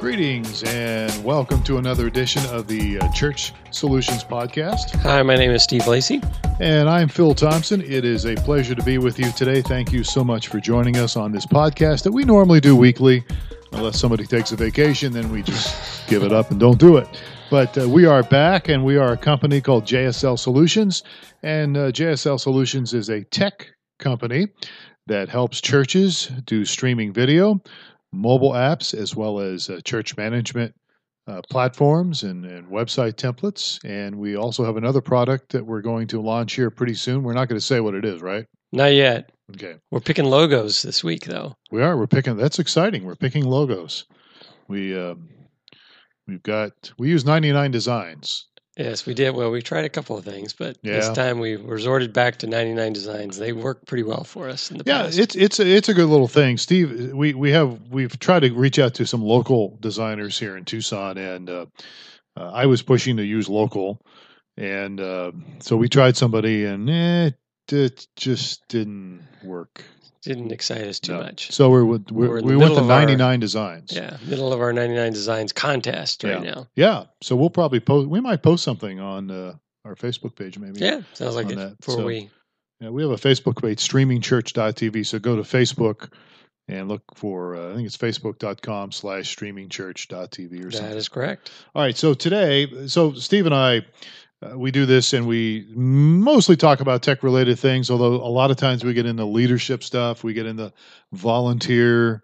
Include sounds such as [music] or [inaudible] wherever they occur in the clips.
Greetings and welcome to another edition of the uh, Church Solutions Podcast. Hi, my name is Steve Lacey. And I'm Phil Thompson. It is a pleasure to be with you today. Thank you so much for joining us on this podcast that we normally do weekly. Unless somebody takes a vacation, then we just give it up and don't do it. But uh, we are back, and we are a company called JSL Solutions. And uh, JSL Solutions is a tech company that helps churches do streaming video, mobile apps, as well as uh, church management uh, platforms and, and website templates. And we also have another product that we're going to launch here pretty soon. We're not going to say what it is, right? Not yet. Okay. We're picking logos this week, though. We are. We're picking. That's exciting. We're picking logos. We uh, we've got. We use ninety nine designs. Yes, we did. Well, we tried a couple of things, but Yeah. this time we resorted back to 99 designs. They work pretty well for us in the Yeah, past. it's it's a, it's a good little thing, Steve. We we have we've tried to reach out to some local designers here in Tucson, and uh, uh, I was pushing to use local, and uh, so we tried somebody, and eh, it just didn't work. Didn't excite us too No. much. So we're, with- we're, We're we went middle to of our- ninety nine designs. Yeah, middle of our 99 designs contest right now. Yeah, so we'll probably post. We might post something on uh, our Facebook page, maybe. Yeah, sounds like it. that. Before So- we, Yeah, we have a Facebook page, streamingchurch.tv. So go to Facebook and look for, uh, I think it's facebook.com slash streamingchurch.tv or that something. is correct. All right. So today, so Steve and I, uh, we do this and we mostly talk about tech related things, although a lot of times we get into leadership stuff, we get into volunteer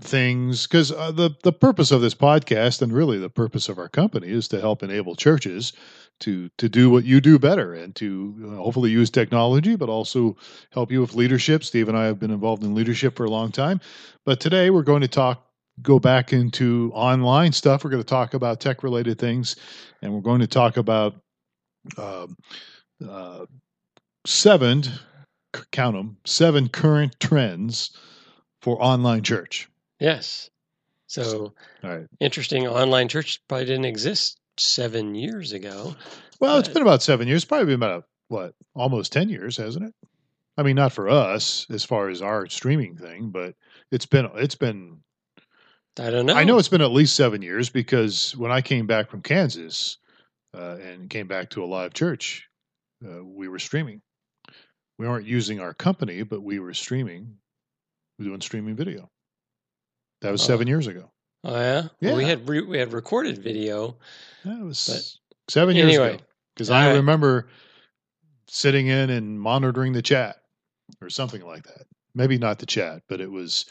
things because uh, the the purpose of this podcast and really the purpose of our company is to help enable churches to to do what you do better and to uh, hopefully use technology but also help you with leadership. Steve and i have been involved in leadership for a long time but today we're going to talk go back into online stuff we're going to talk about tech related things and we're going to talk about um, uh, seven count them seven current trends for online church Yes. So all right interesting. Online church probably didn't exist seven years ago. Well, it's been about seven years. Probably been about what, almost ten years, hasn't it? I mean, not for us as far as our streaming thing, but it's been it's been. I don't know. I know it's been at least seven years because when I came back from Kansas uh, and came back to a live church, uh, we were streaming. We weren't using our company, but we were streaming. We were doing streaming video. That was Oh. seven years ago. Oh yeah. Well, we had re- we had recorded video. That was seven years anyway, ago. Because I right. remember sitting in and monitoring the chat or something like that. Maybe not the chat, but it was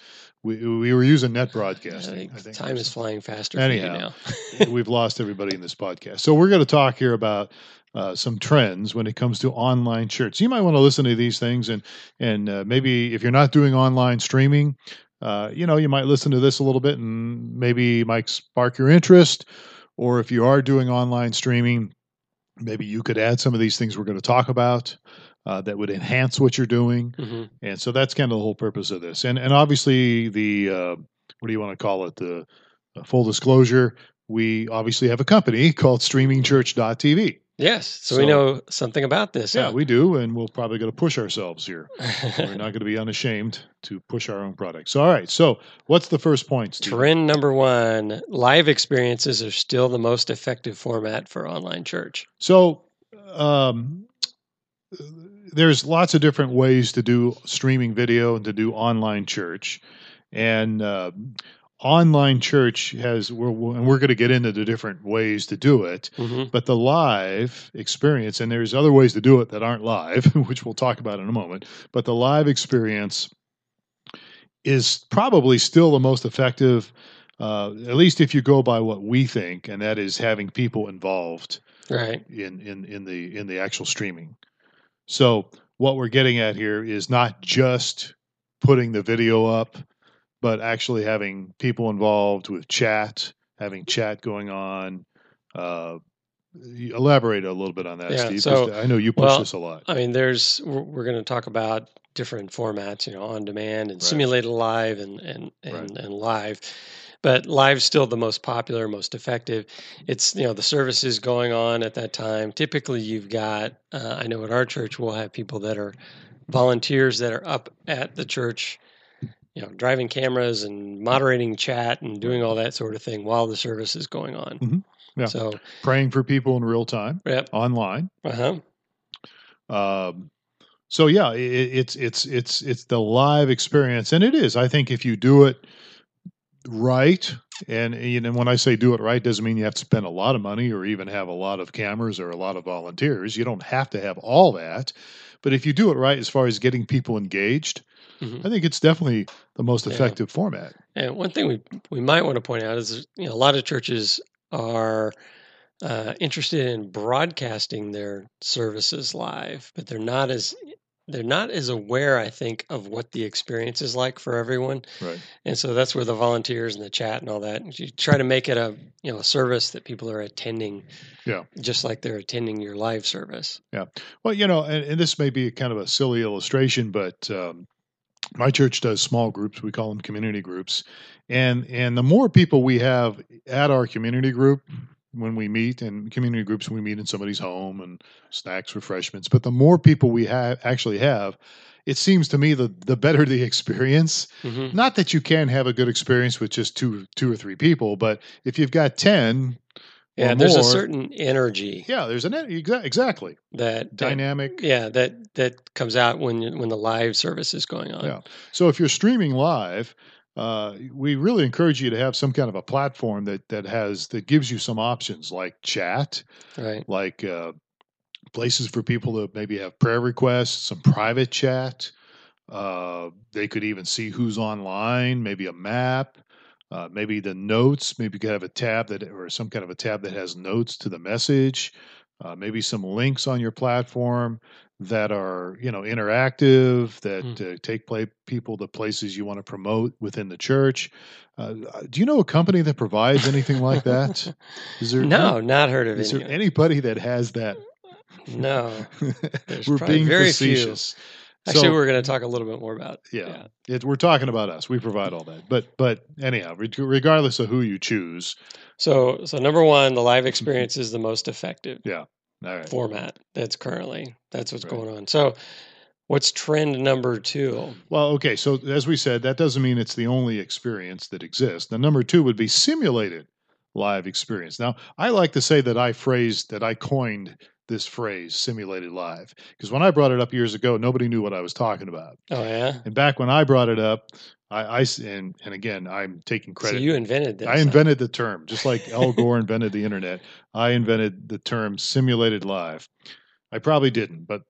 we we were using net I broadcasting. think, I think time is flying faster Anyhow. for you now. [laughs] We've lost everybody in this podcast, so we're going to talk here about. Uh, some trends when it comes to online shirts. You might want to listen to these things, and and uh, maybe if you're not doing online streaming, uh, you know, you might listen to this a little bit, and maybe it might spark your interest. Or if you are doing online streaming, maybe you could add some of these things we're going to talk about uh, that would enhance what you're doing. hmm And so that's kind of the whole purpose of this. And and obviously the uh, what do you want to call it? The uh, full disclosure. We obviously have a company called StreamingChurch.tv. Yes, so, So- we know something about this. Yeah, huh? we do, and we're probably going to push ourselves here. [laughs] We're not going to be unashamed to push our own products. All right. So what's the first point? Steve? Trend number one: live experiences are still the most effective format for online church. So um, there's lots of different ways to do streaming video and to do online church, and uh, online church has we're, and we're going to get into the different ways to do it. hmm But the live experience, and there's other ways to do it that aren't live, [laughs] which we'll talk about in a moment. But the live experience is probably still the most effective, uh, at least if you go by what we think, and that is having people involved Right. in in in the in the actual streaming. So what we're getting at here is not just putting the video up, but actually having people involved with chat, having chat going on, uh, elaborate a little bit on that, Yeah, Steve. so- I know you push well, this a lot. I mean, there's we're, we're going to talk about different formats, you know, on demand and Right. simulated live and and and, Right. and live. But live's still the most popular, most effective. It's you know the service is going on at that time. Typically, you've got uh, I know at our church we'll have people that are volunteers that are up at the church, you know, driving cameras and moderating chat and doing all that sort of thing while the service is going on. Mhm. Yeah. So, Praying for people in real time yep. online. Uh huh. Um, so yeah, it, it's it's it's it's the live experience, and it is. I think if you do it right, and you know, when I say do it right, doesn't mean you have to spend a lot of money or even have a lot of cameras or a lot of volunteers. You don't have to have all that, but if you do it right, as far as getting people engaged, Mhm. I think it's definitely the most Yeah. effective format. And one thing we we might want to point out is you know a lot of churches are uh, interested in broadcasting their services live, but they're not as they're not as aware, I think, of what the experience is like for everyone. Right. And so that's where the volunteers and the chat and all that. You try to make it a you know a service that people are attending. Yeah. Just like they're attending your live service. Yeah. Well, you know, and, and this may be kind of a silly illustration, but um, my church does small groups. We call them community groups, and and the more people we have at our community group when we meet, and community groups we meet in somebody's home and snacks, refreshments. But the more people we have actually have, it seems to me the the better the [laughs] experience. hmm Not that you can have a good experience with just two two or three people, but if you've got ten. or Yeah, there's a certain energy Yeah, there's an exa- exactly that, that dynamic. yeah that that comes out when when the live service is going on. Yeah. So if you're streaming live, uh, we really encourage you to have some kind of a platform that that has that gives you some options like chat, Right. like uh, places for people to maybe have prayer requests, some private chat. Uh, they could even see who's online, maybe a map, uh, maybe the notes. Maybe you could have a tab that or some kind of a tab that has notes to the message. Uh, maybe some links on your platform that are you know interactive that Hmm. uh, take play people to places you want to promote within the church. Uh, do you know a company that provides anything like that? [laughs] Is there no, not heard of Is any. there anybody that has that? no. [laughs] We're being very few. facetious. Actually, So- we're going to talk a little bit more about. Yeah. It, we're talking about us. We provide all that. But but anyhow, re- regardless of who you choose, So so number one, the live experience is the most effective all right. format that's currently that's what's Right. going on. So what's trend number two? Well, okay. So as we said, that doesn't mean it's the only experience that exists. The number two would be simulated live experience. Now, I like to say that I phrased that I coined this phrase simulated live because when I brought it up years ago, nobody knew what I was talking about. Oh yeah. And back when I brought it up, I and and again, I'm taking So credit. you invented this. I huh? invented the term, just like Al Gore invented the internet. I invented the term simulated live. I probably didn't, but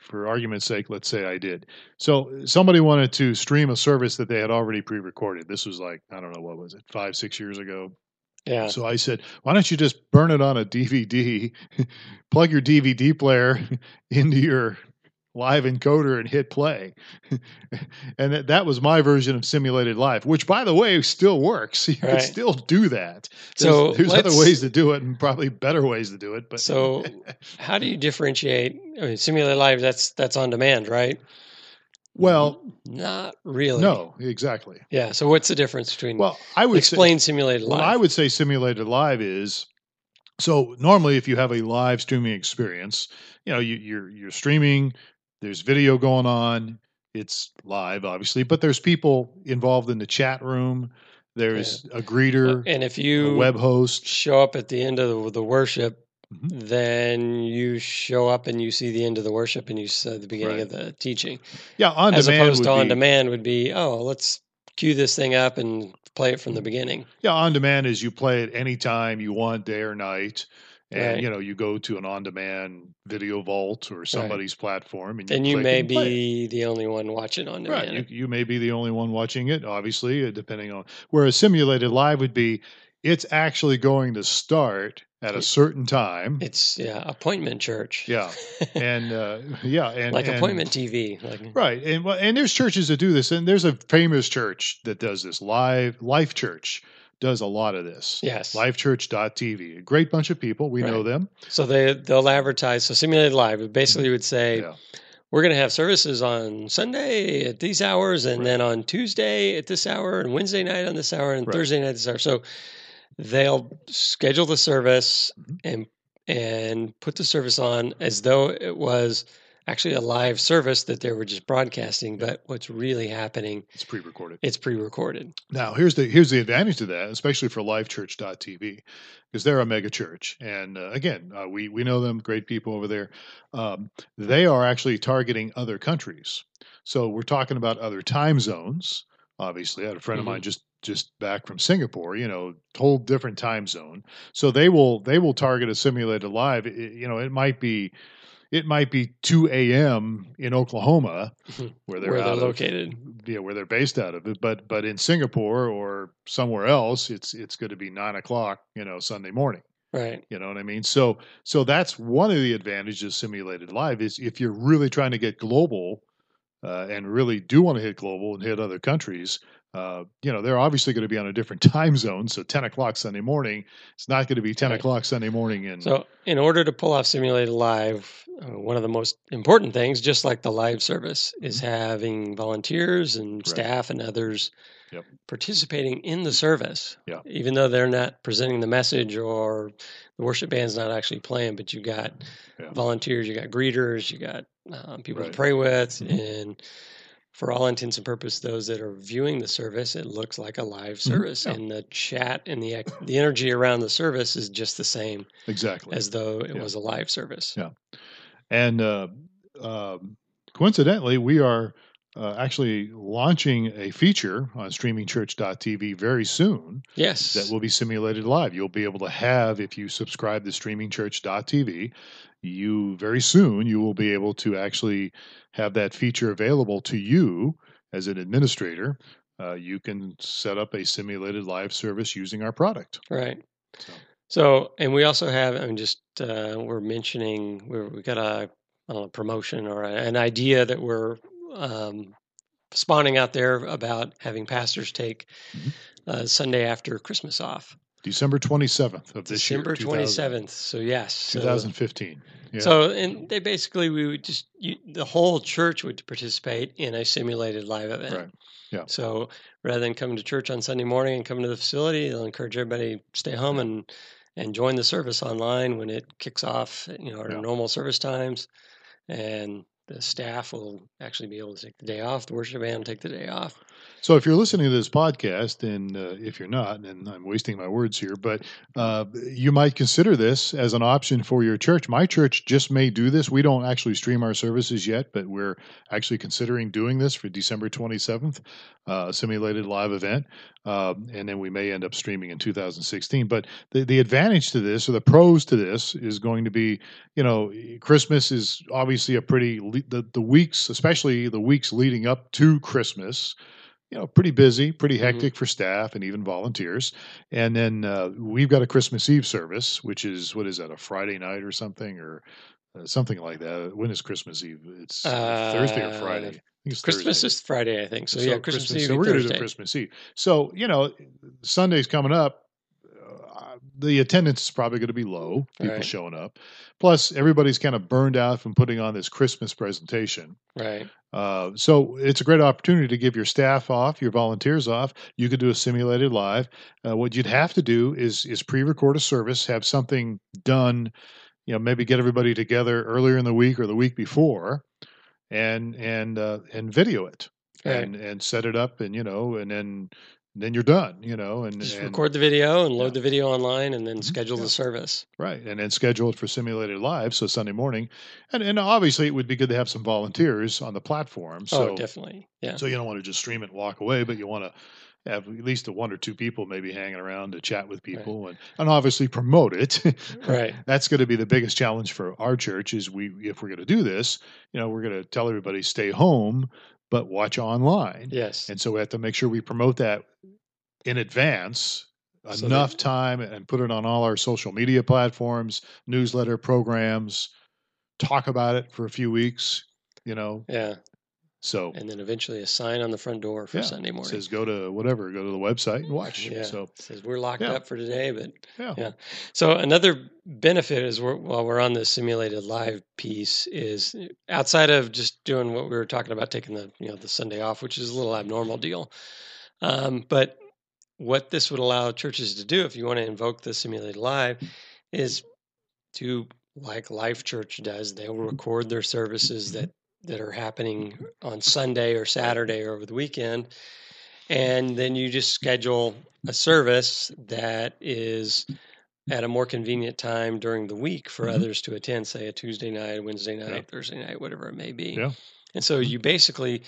for argument's sake, let's say I did. So somebody wanted to stream a service that they had already pre-recorded. This was like I don't know what was it, five, six years ago. Yeah. So I said, why don't you just burn it on a DVD, [laughs] plug your DVD player [laughs] into your live encoder and hit play. [laughs] and that, that was my version of simulated live, which by the way still works. You Right. can still do that. There's, So there's other ways to do it and probably better ways to do it. But So how do you differentiate? I mean, simulated live that's that's on demand, right? Well, Not really. no, exactly. Yeah. So what's the difference between? Well, I would say, explain simulated live. What I would say simulated live is so normally if you have a live streaming experience, you know, you, you're you're streaming, there's video going on, it's live obviously, but there's people involved in the chat room, there's a greeter, uh, and if a you web host. show up at the end of the, the worship, Mhm. then you show up and you see the end of the worship and you see the beginning of the teaching. Yeah, on demand As demand opposed to on be, demand would be, oh, let's cue this thing up and play it from the beginning. Yeah, on demand is you play it anytime you want, day or night. And Right. you know, you go to an on-demand video vault or somebody's platform, and you And you may and be the only one watching on demand. Right. You, you may be the only one watching it, obviously, uh, depending on. Whereas simulated live would be, it's actually going to start at a certain time. It's yeah, appointment church. Yeah, [laughs] and uh, yeah, and like and- appointment TV. Like Right, and well, and there's churches that do this, and there's a famous church that does this live Life Church does a lot of this. Yes. LifeChurch.tv. A great bunch of people. We know them. So they they'll advertise. So simulated live it basically would say Yeah. we're going to have services on Sunday at these hours, and Right. then on Tuesday at this hour, and Wednesday night on this hour, and Right. Thursday night at this hour. So they'll schedule the service Mhm. and and put the service on as though it was actually a live service that they were just broadcasting. But what's really happening? It's pre-recorded. It's pre-recorded. Now, here's the here's the advantage to that, especially for LifeChurch.tv, because they're a mega church, and uh, again, uh, we we know them, great people over there. Um, they are actually targeting other countries, so we're talking about other time zones. Obviously, I had a friend Mhm. of mine just just back from Singapore, you know, whole different time zone. So they will they will target a simulated live. It- you know, it might be it might be 2 a.m. in Oklahoma [laughs] where they're, Where they're out of- located. yeah, where they're based out of it. But but in Singapore or somewhere else, it's it's going to be nine o'clock, you know, Sunday morning. Right. You know what I mean? So so that's one of the advantages of simulated live is if you're really trying to get global uh, and really do want to hit global and hit other countries. Uh, you know, they're obviously going to be on a different time zone. So 10 o'clock Sunday morning, it's not going to be 10 Right. o'clock Sunday morning. in So, in order to pull off simulated live, uh, one of the most important things, just like the live service, is having volunteers and Mm-hmm. Right. staff and others Yep. participating in the service. Yeah. Even though they're not presenting the message or the worship band's not actually playing, but you got Yeah. volunteers, you got greeters, you got um, people Right. to pray with, Mhm. and for all intents and purposes, those that are viewing the service, it looks like a live service, Yeah. and the chat and the the energy around the service is just the same exactly. as though it Yeah. was a live service. Yeah. And uh, um coincidentally, we are uh, actually launching a feature on streamingchurch.tv very soon Yes. that will be simulated live. You'll be able to have, if you subscribe to streamingchurch.tv, you very soon you will be able to actually have that feature available to you as an administrator. Uh, you can set up a simulated live service using our product. right. So, So, and we also have, I'm just, uh, we're mentioning, we're, we got a, know, promotion or a, an idea that we're um, spawning out there about having pastors take Mhm. uh, Sunday after Christmas off. December 27th of this December year, 2000 27th. So, yes. so- 2015. Yeah. So, and they basically, we would just, you, the whole church would participate in a simulated live event. Right. Yeah. So rather than coming to church on Sunday morning and coming to the facility, they'll encourage everybody to stay home and, and join the service online when it kicks off, you know, at Yeah. our normal service times. And the staff will actually be able to take the day off. The worship band will take the day off. So if you're listening to this podcast, and uh, if you're not, and I'm wasting my words here, but uh, you might consider this as an option for your church. My church just may do this. We don't actually stream our services yet, but we're actually considering doing this for December 27th, uh, a simulated live event, um, and then we may end up streaming in 2016. But the the advantage to this, or the pros to this, is going to be, you know, Christmas is obviously a pretty the the weeks, especially the weeks leading up to Christmas you know, pretty busy, pretty Mhm. hectic for staff and even volunteers. And then uh, we've got a Christmas Eve service, which is what is that, a Friday night or something, or uh, something like that. When is Christmas Eve? It's uh, Thursday or Friday. Uh, it's Christmas Thursday. is Friday, I think. So, yeah, Christmas, Eve. So we're going to do Christmas Eve. So you know, Sunday's coming up. The attendance is probably going to be low. People Right. showing up. Plus, everybody's kind of burned out from putting on this Christmas presentation. Right. Uh, so it's a great opportunity to give your staff off, your volunteers off. You could do a simulated live. Uh, what you'd have to do is is pre-record a service, have something done. You know, maybe get everybody together earlier in the week or the week before, and and uh, and video it Right. and and set it up, and you know, and then then you're done. You know, and Just and, record the video and load Yeah. the video online and then Mhm. schedule Yeah. the service. Right, and then schedule it for simulated live, so Sunday morning, and and obviously it would be good to have some volunteers on the platform. So oh, definitely. Yeah. So you don't want to just stream it and walk away, but you want to have at least a one or two people maybe hanging around to chat with people and, and obviously promote it. [laughs] Right. That's going to be the biggest challenge for our church is we if we're going to do this, you know, we're going to tell everybody stay home but watch online. Yes. And so we have to make sure we promote that in advance So enough that- time and put it on all our social media platforms, newsletter programs, talk about it for a few weeks, you know, Yeah. So and then eventually a sign on the front door for Yeah, Sunday morning. says go to whatever, go to the website and watch. yeah, So it says we're locked yeah. up for today, but yeah, Yeah. So another benefit is we're, while we're on the simulated live piece is outside of just doing what we were talking about, taking the you know the Sunday off, which is a little abnormal deal. Um, but what this would allow churches to do, if you want to invoke the simulated live, is to like Life Church does. They will record their services that that are happening mm-hmm. on Sunday or Saturday or over the weekend, and then you just schedule a service that is at a more convenient time during the week for Mhm. others to attend, say a Tuesday night, Wednesday night, Yeah. Thursday night, whatever it may be. Yeah. And so mm-hmm. you basically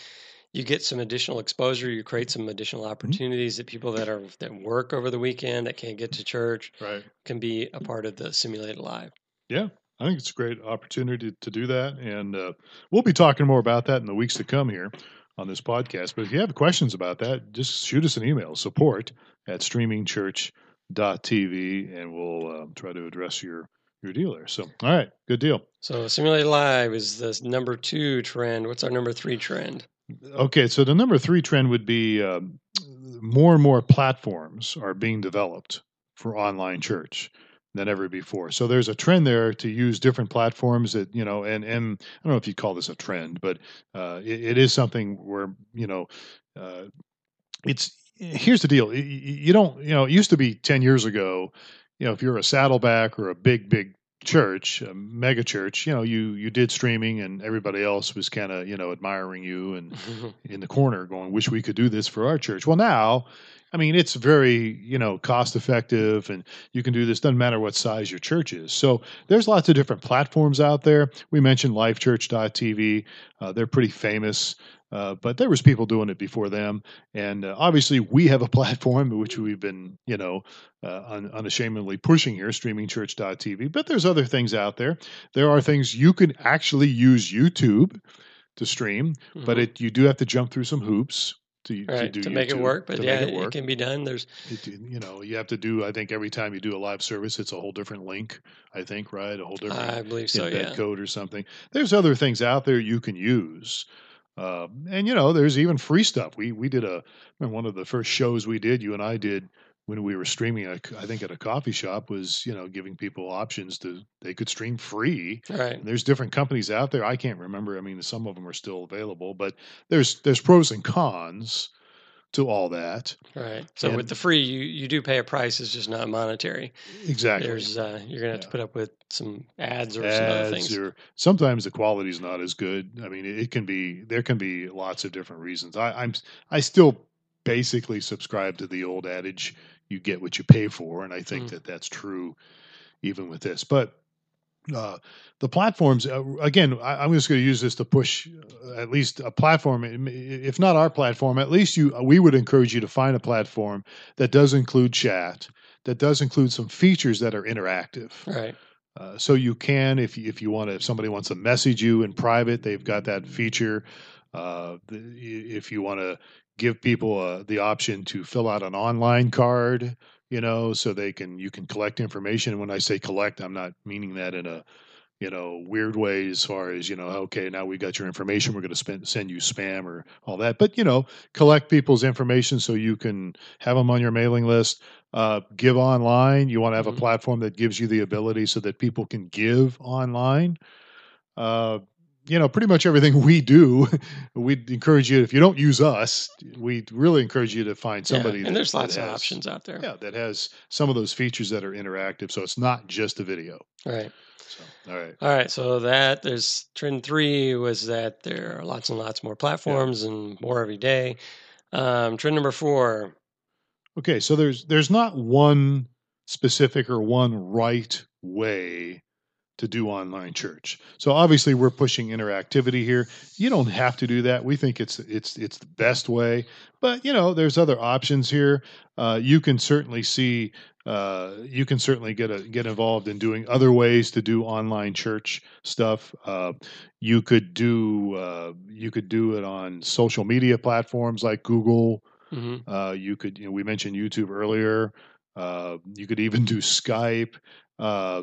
you get some additional exposure, you create some additional mm-hmm. opportunities that people that are that work over the weekend that can't get to church right. can be a part of the simulated live. I think it's a great opportunity to do that, and uh, we'll be talking more about that in the weeks to come here on this podcast. But if you have questions about that, just shoot us an email support at streamingchurch.tv, and we'll uh, try to address your your deal there. So, all right, good deal. So simulated live is the number two trend. What's our number three trend? Okay, so the number three trend would be um, more and more platforms are being developed for online church than ever before. So there's a trend there to use different platforms that you know, and and I don't know if you call this a trend, but uh, it, it is something where you know, uh, it's here's the deal. Y- y- You don't, you know, it used to be ten years ago. You know, if you're a Saddleback or a big, big church, a mega church, you know, you you did streaming, and everybody else was kind of you know admiring you and in the corner going, wish we could do this for our church. Well, now, I mean, it's very, you know, cost effective and you can do this, doesn't matter what size your church is. So there's lots of different platforms out there. We mentioned lifechurch.tv. Uh, they're pretty famous. Uh, but there was people doing it before them, and uh, obviously we have a [laughs] platform which we've been, you know, uh, un- unashamedly pushing here, streamingchurch.tv. But there's other things out there. There are things you can actually use YouTube to stream, but Mhm. it you do have to jump through some hoops to, to right do to make it work. But yeah, it, it work. can be done. There's It- you know, you have to do. I think every time you do a live service, it's a whole different link. I think, right? A whole different I believe so. embed Yeah. code or something. There's other things out there you can use. Um, and you know, there's even free stuff. We we did a one of the first shows we did. You and I did when we were streaming. I think at a coffee shop was you know giving people options to they could stream free. Right. And there's different companies out there. I can't remember. I mean, some of them are still available, but there's there's pros and cons to all that. Right. So And- with the free, you you do pay a price. It's just not monetary. Exactly. There's uh, you're gonna have to put up with some ads or some other things. or sometimes the quality's not as good. I mean, it, it can be there can be lots of different reasons. I, I'm I still basically subscribe to the old adage you get what you pay for, and I think Mm. that that's true even with this. But uh, the platforms uh, again, I, I'm just going to use this to push uh, at least a platform. If not our platform, at least you we would encourage you to find a platform that does include chat, that does include some features that are interactive. Right. Uh, so you can, if you, if you want to, if somebody wants to message you in private, they've got that feature. Uh, if you want to give people uh, the option to fill out an online card, you know, so they can you can collect information. When I say collect, I'm not meaning that in a you know weird way as far as you know. Okay, now we got your information. We're going to spend, send you spam or all that, but you know, collect people's information so you can have them on your mailing list uh, give online. You want to have Mhm. a platform that gives you the ability so that people can give online. Uh, you know, pretty much everything we do, [laughs] we'd encourage you. If you don't use us, we really encourage you to find somebody. yeah. that- And there's lots of has- options out there. Yeah, that has some of those features that are interactive, so it's not just a video. Right. So, all right. All right. So that there's trend three was that there are lots and lots more platforms and more every day. Um, trend number four. Okay, so there's there's not one specific or one right way to do online church. So obviously we're pushing interactivity here. You don't have to do that. We think it's it's it's the best way, but you know there's other options here. Uh, you can certainly see uh, you can certainly get a, get involved in doing other ways to do online church stuff. Uh, you could do uh, you could do it on social media platforms like Google. hmm Uh, you could, you know, we mentioned YouTube earlier. Uh, you could even do Skype. Uh,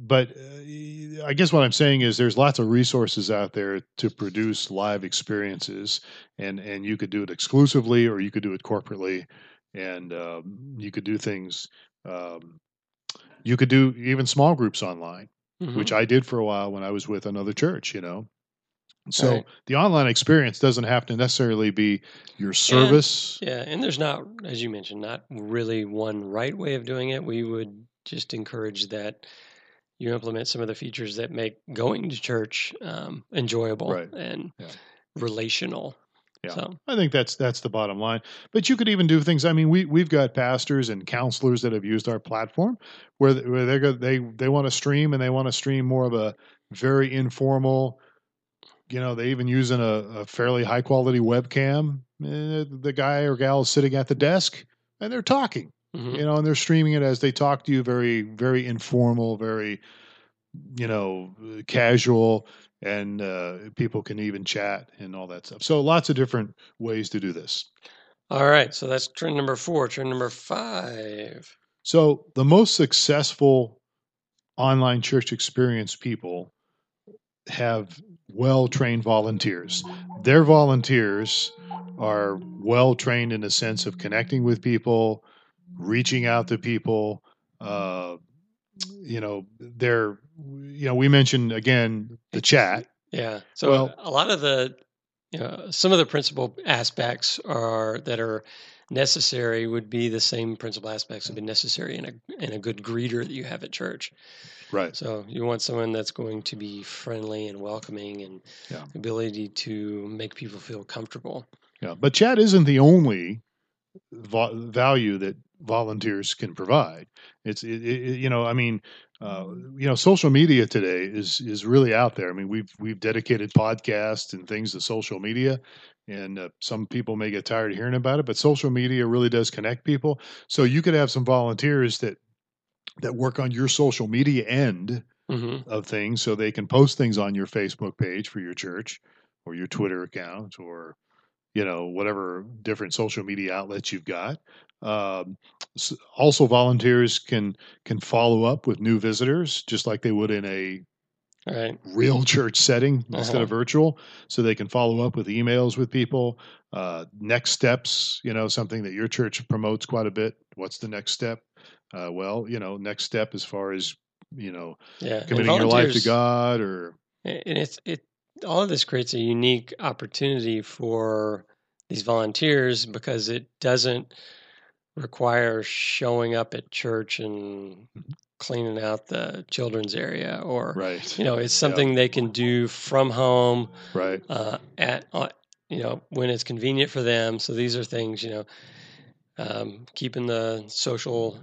but uh, I guess what I'm saying is there's lots of resources out there to produce live experiences, and and you could do it exclusively or you could do it corporately, and um, you could do things. Um, you could do even small groups online, Mhm. which I did for a while when I was with another church. You know, so Right. the online experience doesn't have to necessarily be your service. Yeah, and there's not, as you mentioned, not really one right way of doing it. We would just encourage that you implement some of the features that make going to church um, enjoyable Right. and Yeah. relational. Yeah. So, I think that's that's the bottom line. But you could even do things. I mean, we we've got pastors and counselors that have used our platform where th- where they go they they want to stream and they want to stream more of a very informal. You know, they even using a, a fairly high quality webcam. Eh, the guy or gal is sitting at the desk and they're talking. Mhm. You know, and they're streaming it as they talk to you. Very very informal. Very you know casual and uh, people can even chat and all that stuff. So lots of different ways to do this. all right. So that's trend number four. Trend number five. So the most successful online church experience people have well trained volunteers. Their volunteers are well trained in the sense of connecting with people, reaching out to people. Uh, you know, they're, you know, we mentioned again the chat. Yeah. So Well- a lot of the, you know, some of the principal aspects are that are necessary would be the same principal aspects would be necessary in a in a good greeter that you have at church. Right. So you want someone that's going to be friendly and welcoming and Yeah. ability to make people feel comfortable. Yeah, but chat isn't the only vo- value that volunteers can provide. It's it, it, you know, I mean, uh, you know, social media today is is really out there. I mean, we've we've dedicated podcasts and things to social media, and uh, some people may get tired of hearing about it, but social media really does connect people. So you could have some volunteers that that work on your social media end hmm of things so they can post things on your Facebook page for your church or your Twitter account or you know whatever different social media outlets you've got. Um, also, volunteers can can follow up with new visitors just like they would in a Right. real [laughs] church setting instead of Uh-huh. virtual, so they can follow up with emails with people. Uh, next steps, you know, something that your church promotes quite a bit. What's the next step? Uh, well, you know, next step as far as you know Yeah. committing your life to God or and it's it all of this creates a unique opportunity for these volunteers because it doesn't require showing up at church and cleaning out the children's area or right, you know it's something they can do from home right, uh, at uh, you know when it's convenient for them. So these are things you know um, keeping the social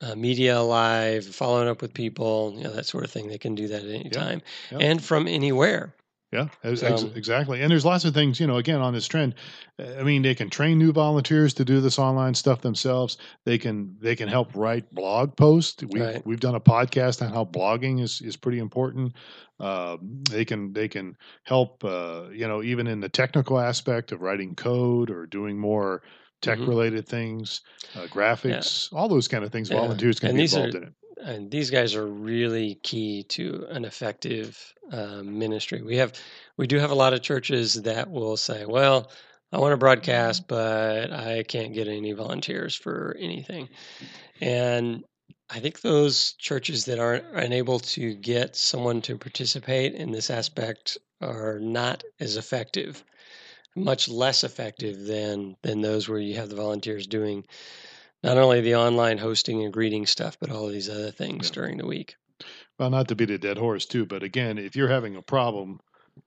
uh, media alive following up with people you know that sort of thing. They can do that at any Yeah, time yeah. and from anywhere Yeah, ex- So- exactly. And there's lots of things, you know, again, on this trend. uh, I mean, they can train new volunteers to do this online stuff themselves. They can they can help write blog posts. We've Right. we've done a podcast on how blogging is is pretty important. Um, they can they can help, uh, you know, even in the technical aspect of writing code or doing more tech related things, uh, graphics, all those kind of things. Yeah. Volunteers can And be these are- involved in it. And these guys are really key to an effective uh, ministry. We have, we do have a lot of churches that will say, "Well, I want to broadcast, but I can't get any volunteers for anything," and I think those churches that aren't unable to get someone to participate in this aspect are not as effective, much less effective than than those where you have the volunteers doing not only the online hosting and greeting stuff, but all of these other things Yeah. during the week. Well, not to beat a dead horse too, but again, if you're having a problem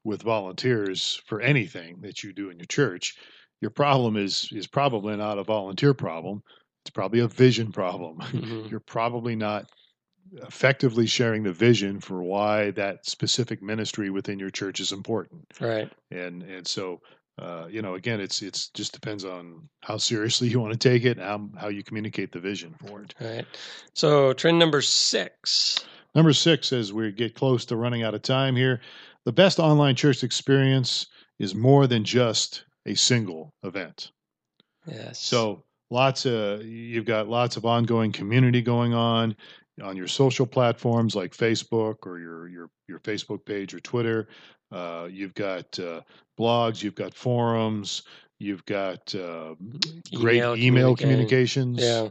with volunteers for anything that you do in your church, your problem is is probably not a volunteer problem. It's probably a vision problem. Mhm. [laughs] You're probably not effectively sharing the vision for why that specific ministry within your church is important. Right. And and so uh, you know, again, it's it's just depends on how seriously you want to take it, and how how you communicate the vision for it. Right. So trend number six. Number six, as we get close to running out of time here, the best online church experience is more than just a single event. Yes. So lots of you've got lots of ongoing community going on, on your social platforms like Facebook or your your your Facebook page or Twitter. Uh, you've got uh, blogs, you've got forums, you've got uh, great Email email communications. Yeah.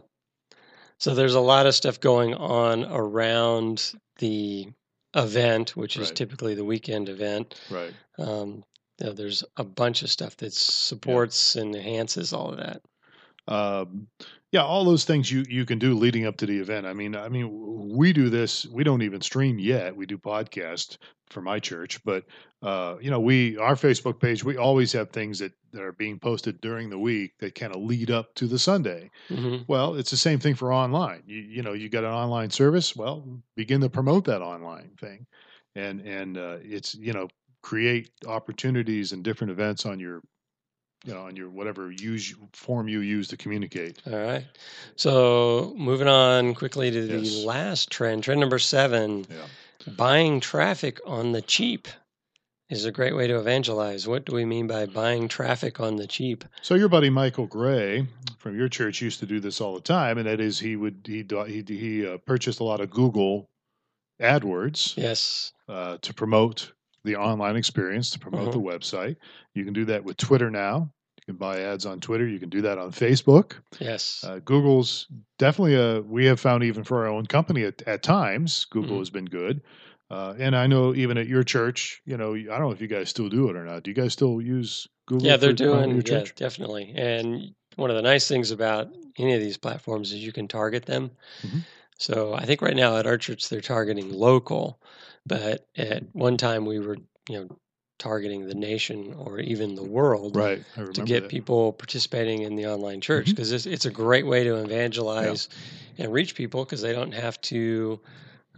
So there's a lot of stuff going on around the event, which is Right. typically the weekend event. Right. Um, there's a bunch of stuff that supports and enhances all of that. Um, yeah, all those things you you can do leading up to the event. I mean, I mean, we do this. We don't even stream yet. We do podcast for my church, but uh, you know, we our Facebook page. We always have things that that are being posted during the week that kind of lead up to the Sunday. hmm Well, it's the same thing for online. You you know, you got an online service. Well, begin to promote that online thing, and and uh, it's you know create opportunities and different events on your you know on your whatever use form you use to communicate. All right. So moving on quickly to the Yes. last trend, trend number seven Yeah. buying traffic on the cheap is a great way to evangelize. What do we mean by buying traffic on the cheap? So your buddy Michael Gray from your church used to do this all the time, and that is he would he he he uh, purchased a lot of Google AdWords Yes. uh, to promote the online experience, to promote the website. You can do that with Twitter now. You can buy ads on Twitter. You can do that on Facebook. Yes. Uh, Google's definitely a we have found even for our own company at, at times Google Mhm. has been good. Uh, and I know even at your church, you know, I don't know if you guys still do it or not. Do you guys still use Google? yeah, they're doing yeah, definitely. And one of the nice things about any of these platforms is you can target them. Mhm. So I think right now at our church they're targeting local, but at one time we were, you know, targeting the nation or even the world Right. To get that. people participating in the online church because it's, it's a great way to evangelize and reach people because they don't have to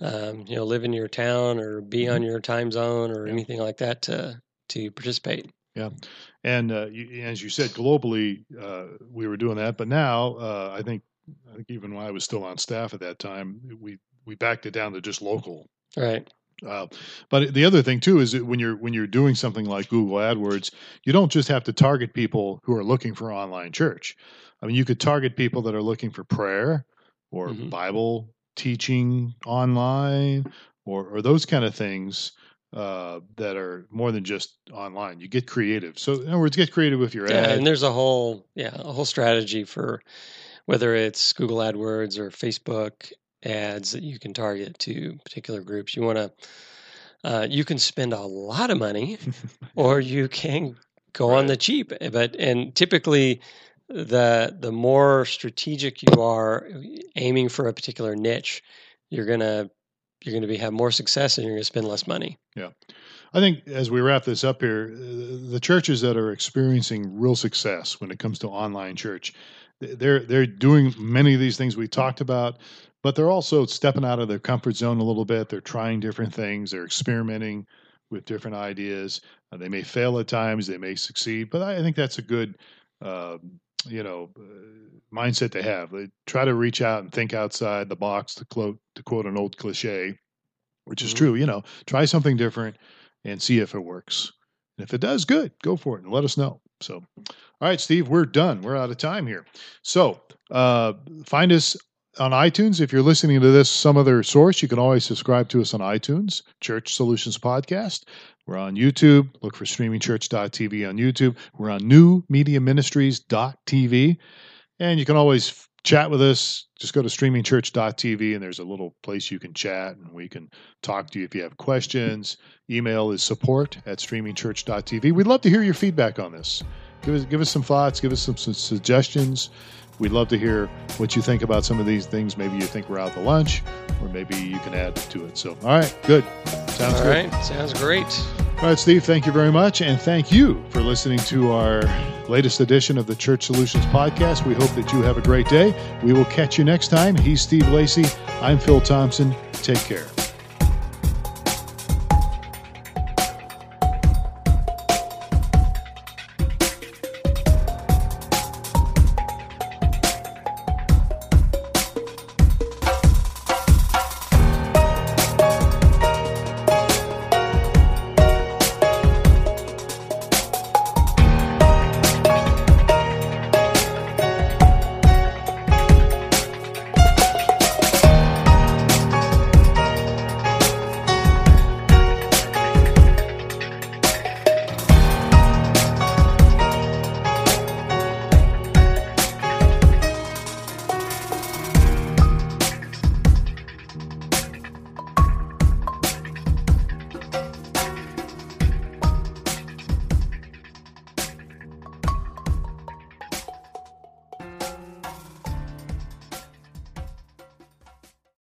um, you know live in your town or be on your time zone or Yeah. anything like that to to participate Yeah. And uh, you, as you said, globally, uh, we were doing that. But now, uh, I think, I think even when I was still on staff at that time, we we backed it down to just local. right Uh, but the other thing too is that when you're when you're doing something like Google AdWords, you don't just have to target people who are looking for online church. I mean, you could target people that are looking for prayer or Mhm. Bible teaching online or or those kind of things uh, that are more than just online. You get creative. So in other words, get creative with your yeah ad. and there's a whole yeah a whole strategy for whether it's google adwords or facebook ads that you can target to particular groups. You want to uh, you can spend a lot of money [laughs] or you can go on the cheap but and typically the the more strategic you are aiming for a particular niche you're gonna you're gonna be have more success and you're gonna spend less money. Yeah. I think as we wrap this up here, uh, the churches that are experiencing real success when it comes to online church, they're they're doing many of these things we talked about, but they're also stepping out of their comfort zone a little bit. They're trying different things. They're experimenting with different ideas. Uh, they may fail at times. They may succeed, but I, I think that's a good, uh, you know, uh, mindset to have. They try to reach out and think outside the box. To quote to quote an old cliche, which is Mhm. true. You know, try something different and see if it works. And if it does, good, go for it and let us know. So, all right, Steve, we're done. We're out of time here. So, uh, find us on iTunes. If you're listening to this some other source, you can always subscribe to us on iTunes, Church Solutions Podcast. We're on YouTube. Look for streamingchurch.tv on YouTube. We're on newmediaministries.tv. And you can always chat with us. Just go to streamingchurch.tv and there's a little place you can chat and we can talk to you if you have questions. Email is support at streamingchurch.tv. We'd love to hear your feedback on this. Give us, give us some thoughts, give us some, some suggestions. We'd love to hear what you think about some of these things. Maybe you think we're out to lunch, or maybe you can add to it. So, all right, good. Sounds all good. right sounds great All right, Steve, thank you very much. And thank you for listening to our latest edition of the Church Solutions Podcast. We hope that you have a great day. We will catch you next time. He's Steve Lacey. I'm Phil Thompson. Take care.